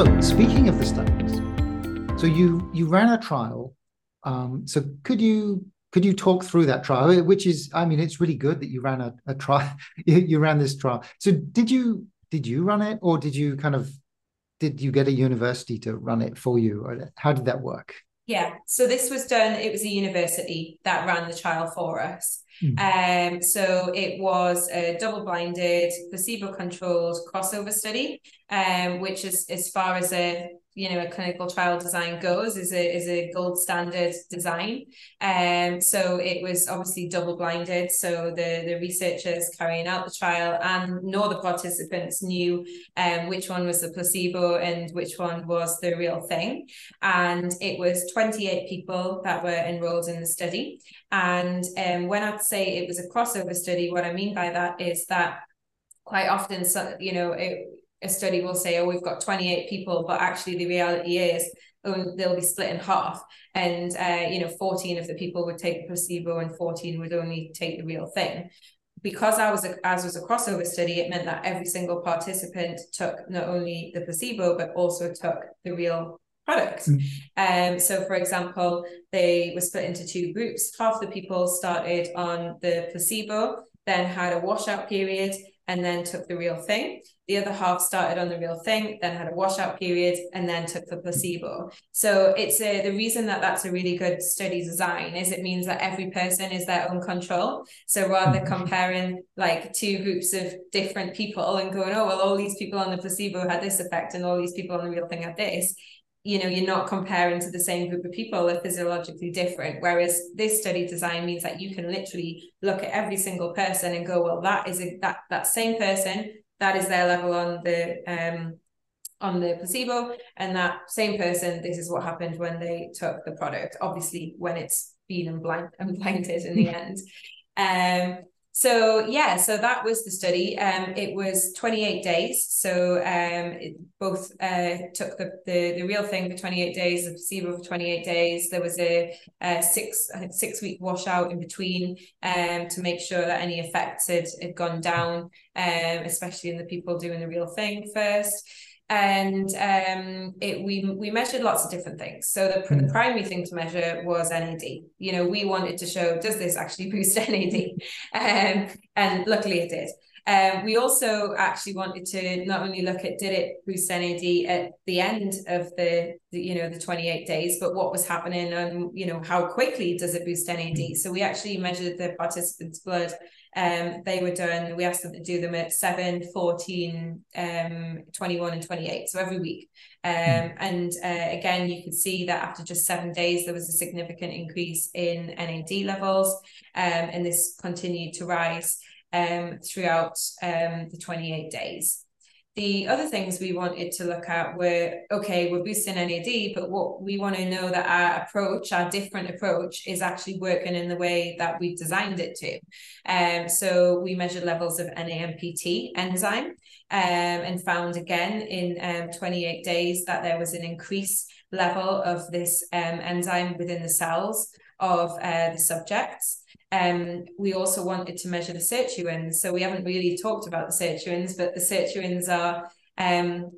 So speaking of the studies, so you you ran a trial. Um, so could you could you talk through that trial, which is I mean it's really good that you ran a, a trial. you, ran this trial. So did you did you run it, or did you kind of did you get a university to run it for you, or how did that work? Yeah, so this was done. It was a university that ran the trial for us. Mm. Um, so it was a double-blinded, placebo-controlled crossover study, um, which is as far as a you know a clinical trial design goes is a is a gold standard design. Um so it was obviously double blinded. So the the researchers carrying out the trial and nor the participants knew um which one was the placebo and which one was the real thing. And it was 28 people that were enrolled in the study. And um when I'd say it was a crossover study what I mean by that is that quite often so you know it a study will say, oh, we've got 28 people, but actually the reality is oh, they'll be split in half. And, uh, you know, 14 of the people would take the placebo and 14 would only take the real thing. Because I was a, as was a crossover study, it meant that every single participant took not only the placebo, but also took the real product. Mm. Um, so, for example, they were split into two groups. Half the people started on the placebo, then had a washout period, and then took the real thing. The other half started on the real thing, then had a washout period, and then took the placebo. So it's a, the reason that that's a really good study design is it means that every person is their own control. So rather mm-hmm. comparing like two groups of different people and going, oh well, all these people on the placebo had this effect, and all these people on the real thing had this, you know you're not comparing to the same group of people they're physiologically different. Whereas this study design means that you can literally look at every single person and go well that is a, that that same person that is their level on the um on the placebo and that same person this is what happened when they took the product. Obviously when it's been and blind and blinded in the end. Um so yeah so that was the study. Um it was 28 days. So um it both uh took the, the the real thing for 28 days the placebo for 28 days. There was a, a six i think six week washout in between um to make sure that any effects had, had gone down um especially in the people doing the real thing first and um, it we we measured lots of different things. So the, mm. the hmm. primary thing to measure was NAD. You know, we wanted to show does this actually boost NAD, um, and luckily it did. Um, we also actually wanted to not only look at did it boost NAD at the end of the, the, you know the 28 days, but what was happening and you know how quickly does it boost NAD. Hmm. So we actually measured the participants' blood um, they were done, we asked them to do them at 7, 14, um, 21, and 28. So every week. Um, mm. And uh, again, you could see that after just seven days, there was a significant increase in NAD levels. Um, and this continued to rise um, throughout um, the 28 days. The other things we wanted to look at were okay, we're boosting NAD, but what we want to know that our approach, our different approach, is actually working in the way that we've designed it to. Um, so we measured levels of NAMPT enzyme um, and found again in um, 28 days that there was an increased level of this um, enzyme within the cells of uh, the subjects. Um, we also wanted to measure the sirtuins. So we haven't really talked about the sirtuins, but the sirtuins are um,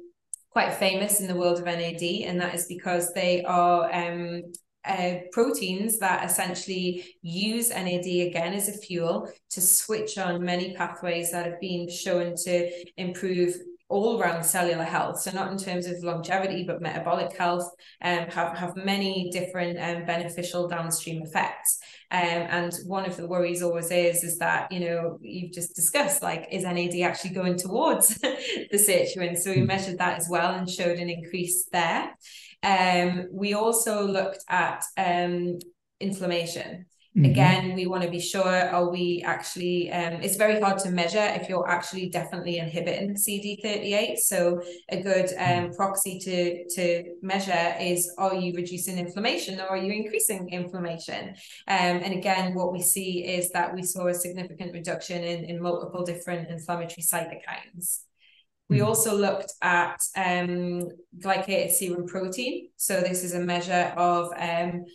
quite famous in the world of NAD, and that is because they are um, uh, proteins that essentially use NAD again as a fuel to switch on many pathways that have been shown to improve all around cellular health. So not in terms of longevity, but metabolic health, um, have, have many different um, beneficial downstream effects. Um, and one of the worries always is, is that, you know, you've just discussed, like, is NAD actually going towards the sirtuin? So we hmm. measured that as well and showed an increase there. Um, we also looked at um, inflammation. Mm-hmm. Again, we want to be sure are we actually, um, it's very hard to measure if you're actually definitely inhibiting CD38. So, a good um, mm-hmm. proxy to, to measure is are you reducing inflammation or are you increasing inflammation? Um, and again, what we see is that we saw a significant reduction in, in multiple different inflammatory cytokines. We mm-hmm. also looked at um, glycated serum protein. So, this is a measure of um,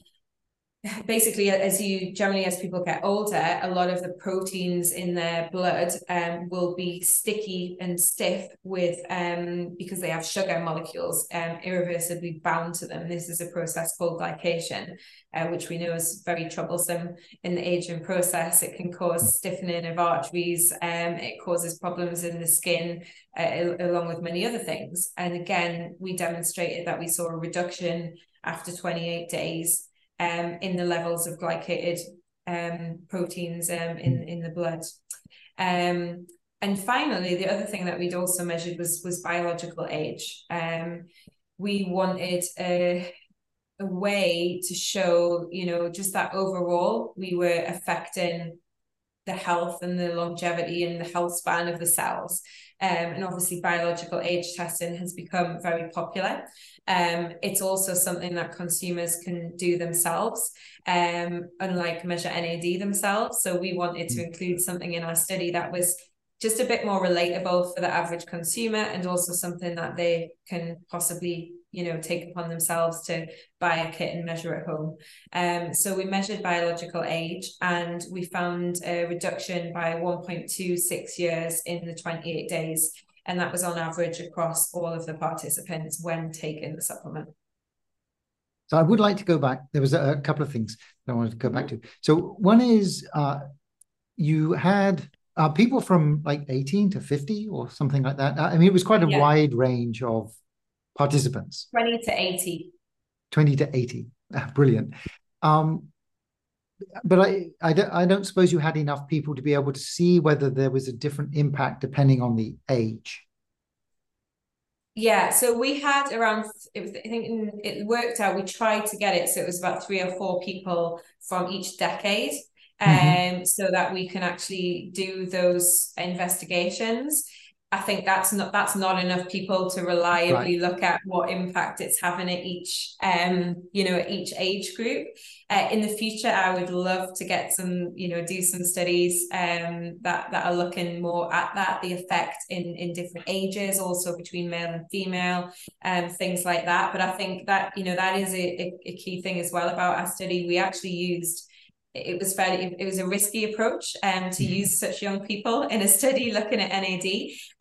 basically as you generally as people get older a lot of the proteins in their blood um, will be sticky and stiff with um, because they have sugar molecules um, irreversibly bound to them. This is a process called glycation uh, which we know is very troublesome in the aging process. It can cause stiffening of arteries um, it causes problems in the skin uh, along with many other things. And again we demonstrated that we saw a reduction after 28 days um, in the levels of glycated um, proteins um, in, in the blood. Um, and finally, the other thing that we'd also measured was, was biological age. Um, we wanted a, a way to show, you know, just that overall we were affecting the health and the longevity and the health span of the cells. Um, and obviously, biological age testing has become very popular. Um, it's also something that consumers can do themselves, um, unlike measure NAD themselves. So we wanted to mm. include something in our study that was just a bit more relatable for the average consumer and also something that they can possibly you know take upon themselves to buy a kit and measure at home um so we measured biological age and we found a reduction by 1.26 years in the 28 days and that was on average across all of the participants when taking the supplement. So I would like to go back. There was a, couple of things that I wanted to go back to. So one is uh, you had uh, people from like 18 to 50 or something like that. I mean, it was quite a yeah. wide range of participants. 20 to 80. 20 to 80. Ah, brilliant. Um, but I, I don't, I don't suppose you had enough people to be able to see whether there was a different impact depending on the age. Yeah, so we had around, it was, I think it worked out, we tried to get it. So it was about three or four people from each decade. Mm-hmm. Um, so that we can actually do those investigations. I think that's not that's not enough people to reliably right. look at what impact it's having at each um you know at each age group. Uh, in the future, I would love to get some you know do some studies um that that are looking more at that the effect in in different ages, also between male and female, um things like that. But I think that you know that is a, a, a key thing as well about our study. We actually used it was fairly it was a risky approach um, to mm-hmm. use such young people in a study looking at NAD.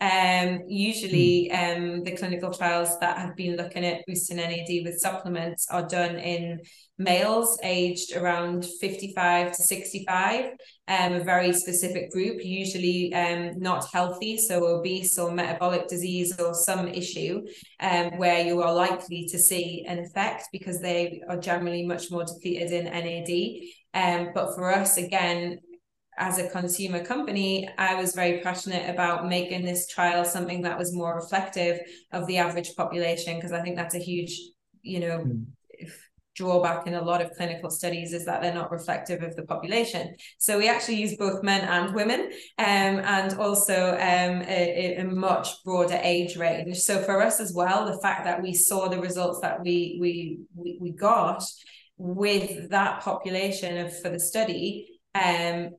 Um, usually mm. um, the clinical trials that have been looking at boosting NAD with supplements are done in males aged around 55 to 65, um, a very specific group, usually um, not healthy, so obese or metabolic disease or some issue um, where you are likely to see an effect because they are generally much more depleted in NAD. Um, but for us, again, as a consumer company, I was very passionate about making this trial something that was more reflective of the average population because I think that's a huge, you know, mm. Drawback in a lot of clinical studies is that they're not reflective of the population. So we actually use both men and women, um, and also um, a, a, much broader age range. So for us as well, the fact that we saw the results that we we we, got with that population of for the study um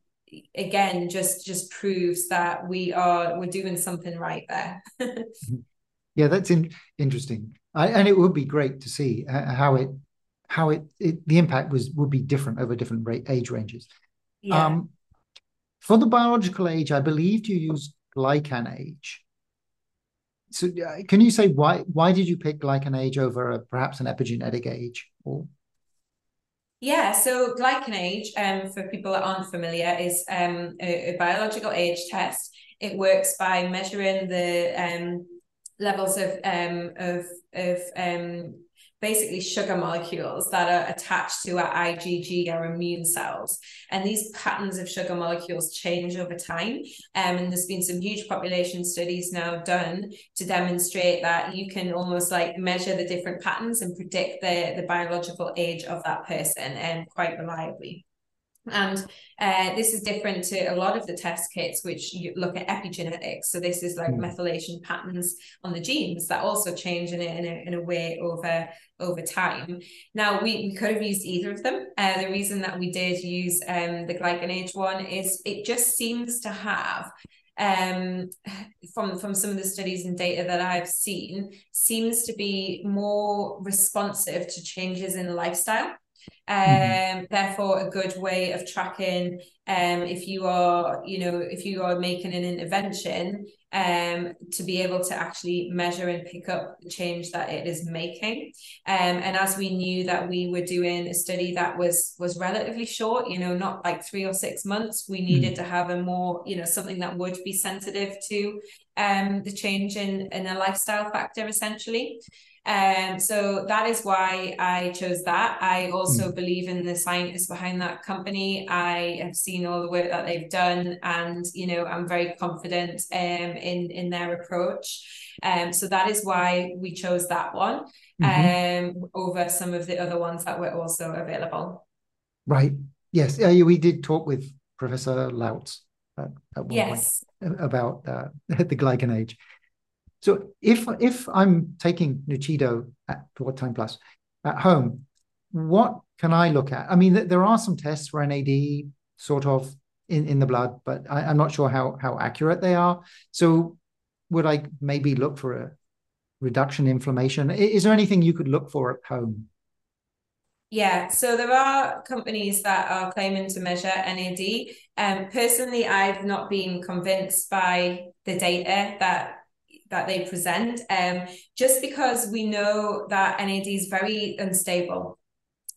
again just just proves that we are we're doing something right there yeah that's in, interesting I, and it would be great to see how it how it, it the impact was would be different over different rate, age ranges yeah. um for the biological age i believed you used glycan age so uh, can you say why why did you pick glycan age over a, perhaps an epigenetic age or yeah, so glycan age, um, for people that aren't familiar, is um, a, a biological age test. It works by measuring the um, levels of um, of of um, basically sugar molecules that are attached to our IgG, our immune cells. And these patterns of sugar molecules change over time. Um, and there's been some huge population studies now done to demonstrate that you can almost like measure the different patterns and predict the, the biological age of that person and um, quite reliably. And uh, this is different to a lot of the test kits, which look at epigenetics. So this is like mm. methylation patterns on the genes that also change in a, in a, in a way over over time. Now we, we could have used either of them. Uh, the reason that we did use um, the glycan age one is it just seems to have um, from from some of the studies and data that I've seen seems to be more responsive to changes in lifestyle. Mm-hmm. Um, therefore, a good way of tracking um, if you are, you know, if you are making an intervention, um, to be able to actually measure and pick up the change that it is making. Um, and as we knew that we were doing a study that was was relatively short, you know, not like three or six months, we needed mm. to have a more, you know, something that would be sensitive to um, the change in in a lifestyle factor essentially. Um, so that is why I chose that. I also mm. believe in the scientists behind that company. I have seen all the work that they've done, and you know, I'm very confident um, in in their approach. Um, so that is why we chose that one mm-hmm. um, over some of the other ones that were also available. Right. Yes. Uh, we did talk with Professor Lauc at, at one yes. point about uh, the glycan age. So if if I'm taking Nuchido at what time plus at home, what can I look at? I mean, there are some tests for NAD sort of in, in the blood, but I, am not sure how how accurate they are. So would I maybe look for a reduction in inflammation? Is there anything you could look for at home? Yeah, so there are companies that are claiming to measure NAD. Um, personally, I've not been convinced by the data that that they present um, just because we know that NAD is very unstable.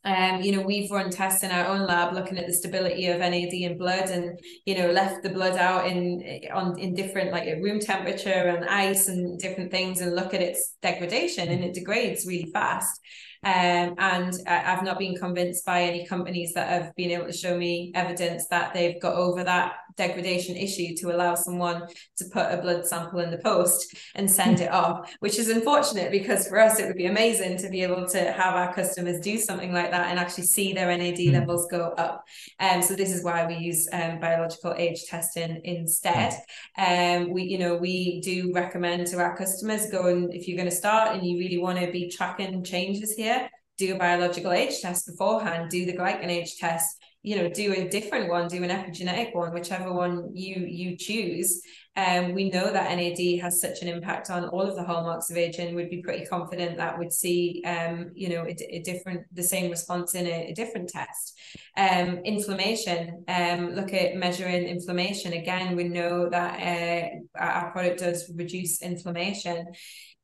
Um, you know, we've run tests in our own lab looking at the stability of NAD in blood and, you know, left the blood out in on in different like room temperature and ice and different things and look at its degradation and it degrades really fast. Um, and I've not been convinced by any companies that have been able to show me evidence that they've got over that degradation issue to allow someone to put a blood sample in the post and send it off, which is unfortunate because for us it would be amazing to be able to have our customers do something like that and actually see their NAD mm. levels go up. Um, so this is why we use um, biological age testing instead. Um, we, you know, we do recommend to our customers go and if you're going to start and you really want to be tracking changes here, do a biological age test beforehand, do the glycan age test, you know do a different one do an epigenetic one whichever one you you choose um, we know that NAD has such an impact on all of the hallmarks of aging. We'd be pretty confident that we'd see, um, you know, a, a, different, the same response in a, a different test. Um, inflammation. Um, look at measuring inflammation. Again, we know that uh, our product does reduce inflammation.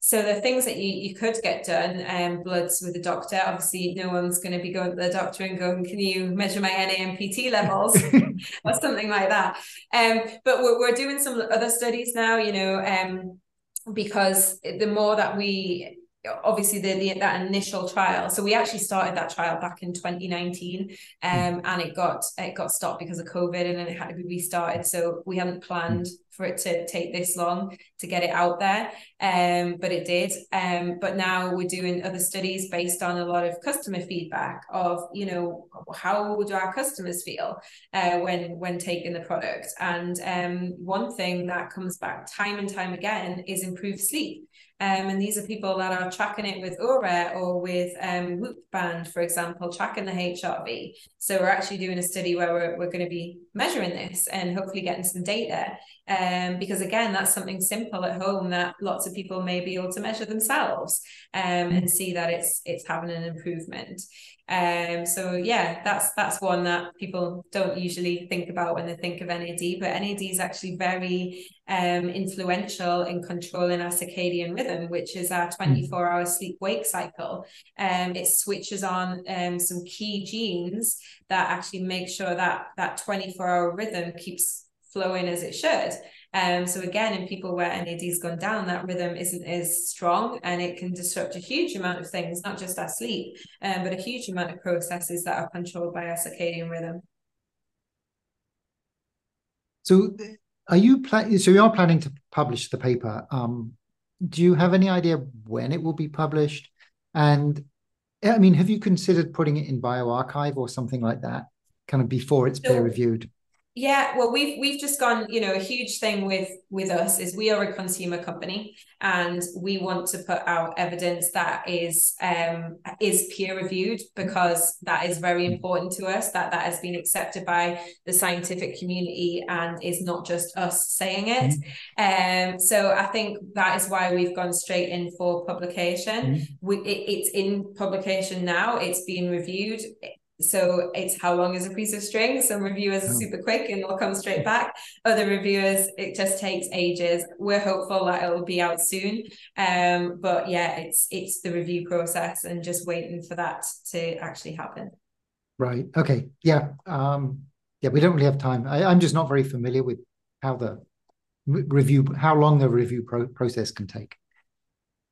So the things that you, you could get done, um, bloods with a doctor. Obviously, no one's going to be going to the doctor and going, "Can you measure my NAMPT levels?" or something like that. Um, but we're we're doing some other studies now. You know, um, because the more that we obviously the, the, that initial trial so we actually started that trial back in 2019 um, hmm. and it got it got stopped because of covid and then it had to be restarted so we hadn't planned for it to take this long to get it out there um, but it did um, but now we're doing other studies based on a lot of customer feedback of you know how do our customers feel uh, when when taking the product and um, one thing that comes back time and time again is improved sleep um, and these are people that are tracking it with Oura or with um, Whoop Band, for example, tracking the HRV. So we're actually doing a study where we're, we're going to be measuring this and hopefully getting some data. Um, because again, that's something simple at home that lots of people may be able to measure themselves um, and see that it's it's having an improvement. Um, so yeah, that's that's one that people don't usually think about when they think of NAD, but NAD is actually very um, influential in controlling our circadian rhythm, which is our 24 hour sleep wake cycle. Um, it switches on um, some key genes that actually make sure that that 24 hour rhythm keeps flowing as it should. Um, so again, in people where NAD's gone down, that rhythm isn't as strong and it can disrupt a huge amount of things, not just our sleep, um, but a huge amount of processes that are controlled by our circadian rhythm. So are you planning, so you are planning to publish the paper. Um, do you have any idea when it will be published? And I mean, have you considered putting it in bioRxiv or something like that, kind of before it's so, peer reviewed? Yeah, well, we've we've just gone. You know, a huge thing with with us is we are a consumer company, and we want to put out evidence that is um is peer reviewed because that is very important to us. That that has been accepted by the scientific community and is not just us saying it. Mm-hmm. Um, so I think that is why we've gone straight in for publication. Mm-hmm. We it, it's in publication now. It's being reviewed so it's how long is a piece of string? Some reviewers are oh. super quick and they'll come straight back. Other reviewers it just takes ages. We're hopeful that it'll be out soon. Um but yeah it's it's the review process and just waiting for that to actually happen. Right. Okay. Yeah. Um yeah we don't really have time. I, i'm just not very familiar with how the review how long the review pro- process can take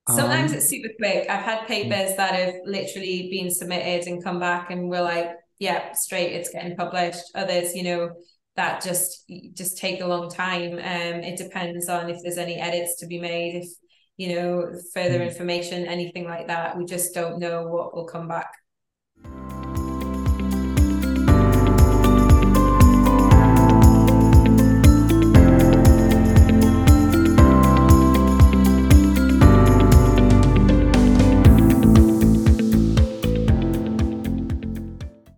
Sometimes um, it's super quick. I've had papers that have literally been submitted and come back and we're like, yeah, straight, it's getting published. Others, you know, that just just take a long time. Um, it depends on if there's any edits to be made, if you know, further mm. information, anything like that. We just don't know what will come back